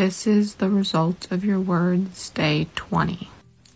This is the result of your words, day 20.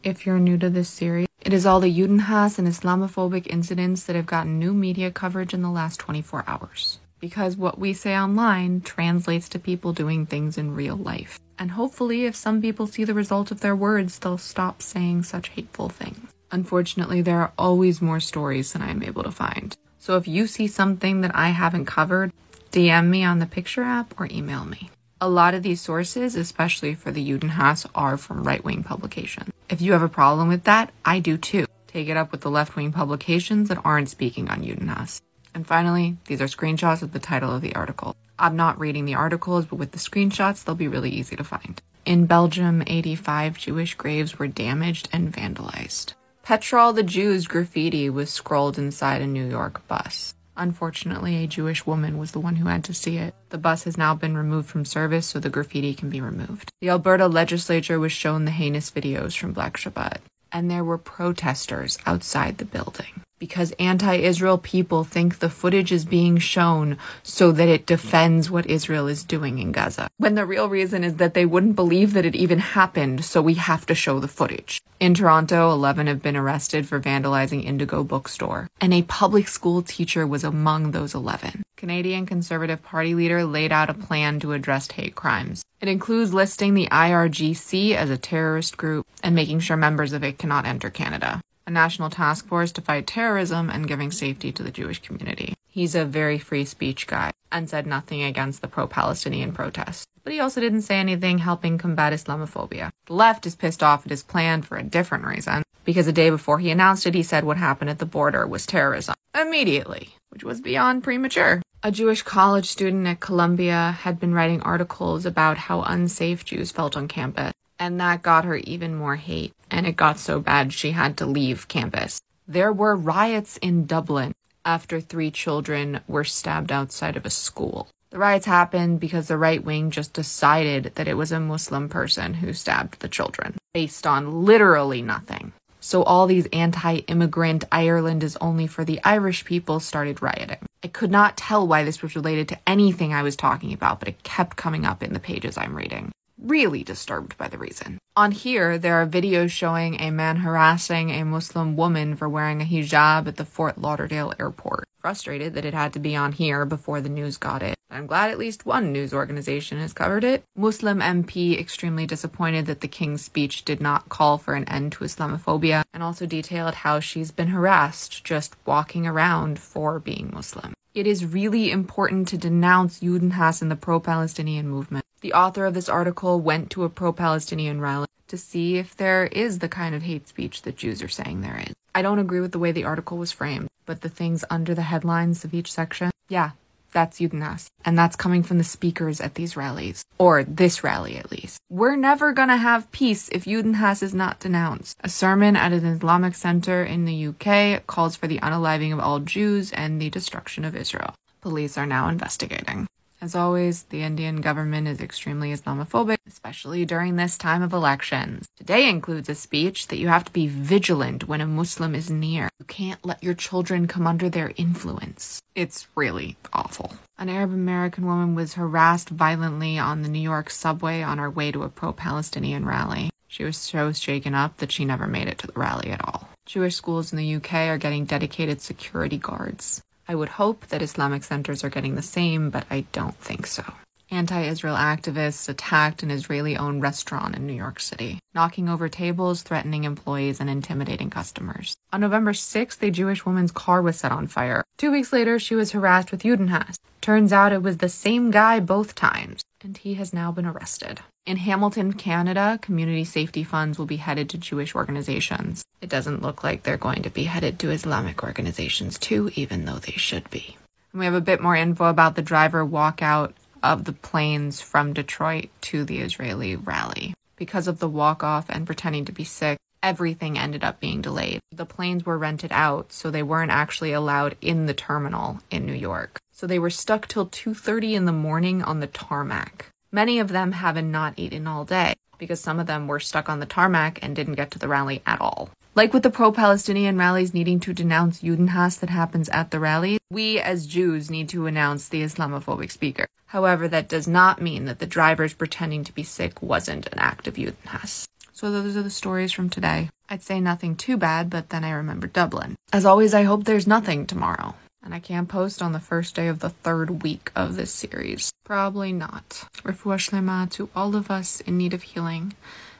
If you're new to this series, it is all the Judenhass and Islamophobic incidents that have gotten new media coverage in the last 24 hours. Because what we say online translates to people doing things in real life. And hopefully, if some people see the result of their words, they'll stop saying such hateful things. Unfortunately, there are always more stories than I'm able to find. So if you see something that I haven't covered, DM me on the picture app or email me. A lot of these sources, especially for the Judenhass, are from right wing publications. If you have a problem with that, I do too. Take it up with the left wing publications that aren't speaking on Judenhass. And finally, these are screenshots of the title of the article. I'm not reading the articles, but with the screenshots, they'll be really easy to find. In Belgium, 85 Jewish graves were damaged and vandalized. Petrol the Jews graffiti was scrolled inside a New York bus. Unfortunately, a Jewish woman was the one who had to see it. The bus has now been removed from service so the graffiti can be removed. The Alberta legislature was shown the heinous videos from Black Shabbat, and there were protesters outside the building because anti Israel people think the footage is being shown so that it defends what Israel is doing in Gaza. When the real reason is that they wouldn't believe that it even happened, so we have to show the footage. In Toronto, 11 have been arrested for vandalizing Indigo Bookstore, and a public school teacher was among those 11. Canadian Conservative Party leader laid out a plan to address hate crimes. It includes listing the IRGC as a terrorist group and making sure members of it cannot enter Canada a national task force to fight terrorism and giving safety to the Jewish community. He's a very free speech guy and said nothing against the pro Palestinian protests. But he also didn't say anything helping combat Islamophobia. The left is pissed off at his plan for a different reason, because a day before he announced it, he said what happened at the border was terrorism. Immediately, which was beyond premature. A Jewish college student at Columbia had been writing articles about how unsafe Jews felt on campus and that got her even more hate, and it got so bad she had to leave campus. There were riots in Dublin after three children were stabbed outside of a school. The riots happened because the right wing just decided that it was a Muslim person who stabbed the children, based on literally nothing. So all these anti immigrant Ireland is only for the Irish people started rioting. I could not tell why this was related to anything I was talking about, but it kept coming up in the pages I'm reading really disturbed by the reason. On here, there are videos showing a man harassing a Muslim woman for wearing a hijab at the Fort Lauderdale airport. Frustrated that it had to be on here before the news got it. I'm glad at least one news organization has covered it. Muslim MP extremely disappointed that the King's speech did not call for an end to Islamophobia and also detailed how she's been harassed just walking around for being Muslim. It is really important to denounce Judenhass and the pro Palestinian movement. The author of this article went to a pro Palestinian rally to see if there is the kind of hate speech that Jews are saying there is. I don't agree with the way the article was framed, but the things under the headlines of each section, yeah, that's Judenhass. And that's coming from the speakers at these rallies. Or this rally, at least. We're never gonna have peace if Judenhass is not denounced. A sermon at an Islamic center in the UK calls for the unaliving of all Jews and the destruction of Israel. Police are now investigating. As always, the Indian government is extremely Islamophobic, especially during this time of elections. Today includes a speech that you have to be vigilant when a Muslim is near. You can't let your children come under their influence. It's really awful. An Arab American woman was harassed violently on the New York subway on her way to a pro Palestinian rally. She was so shaken up that she never made it to the rally at all. Jewish schools in the UK are getting dedicated security guards. I would hope that Islamic centers are getting the same, but I don't think so. Anti Israel activists attacked an Israeli owned restaurant in New York City, knocking over tables, threatening employees, and intimidating customers. On November 6th, a Jewish woman's car was set on fire. Two weeks later, she was harassed with Judenhass. Turns out it was the same guy both times, and he has now been arrested. In Hamilton, Canada, community safety funds will be headed to Jewish organizations. It doesn't look like they're going to be headed to Islamic organizations too, even though they should be. And we have a bit more info about the driver walkout of the planes from Detroit to the Israeli rally. Because of the walk off and pretending to be sick, everything ended up being delayed. The planes were rented out, so they weren't actually allowed in the terminal in New York. So they were stuck till 2:30 in the morning on the tarmac. Many of them haven't not eaten all day because some of them were stuck on the tarmac and didn't get to the rally at all. Like with the pro-Palestinian rallies needing to denounce Judenhass that happens at the rally, we as Jews need to announce the Islamophobic speaker. However, that does not mean that the drivers pretending to be sick wasn't an act of Judenhass. So those are the stories from today. I'd say nothing too bad, but then I remember Dublin. As always, I hope there's nothing tomorrow. And I can't post on the first day of the third week of this series. Probably not. Refuah to all of us in need of healing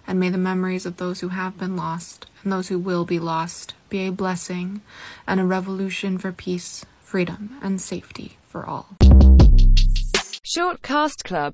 and may the memories of those who have been lost and those who will be lost be a blessing and a revolution for peace, freedom, and safety for all. Short Cast Club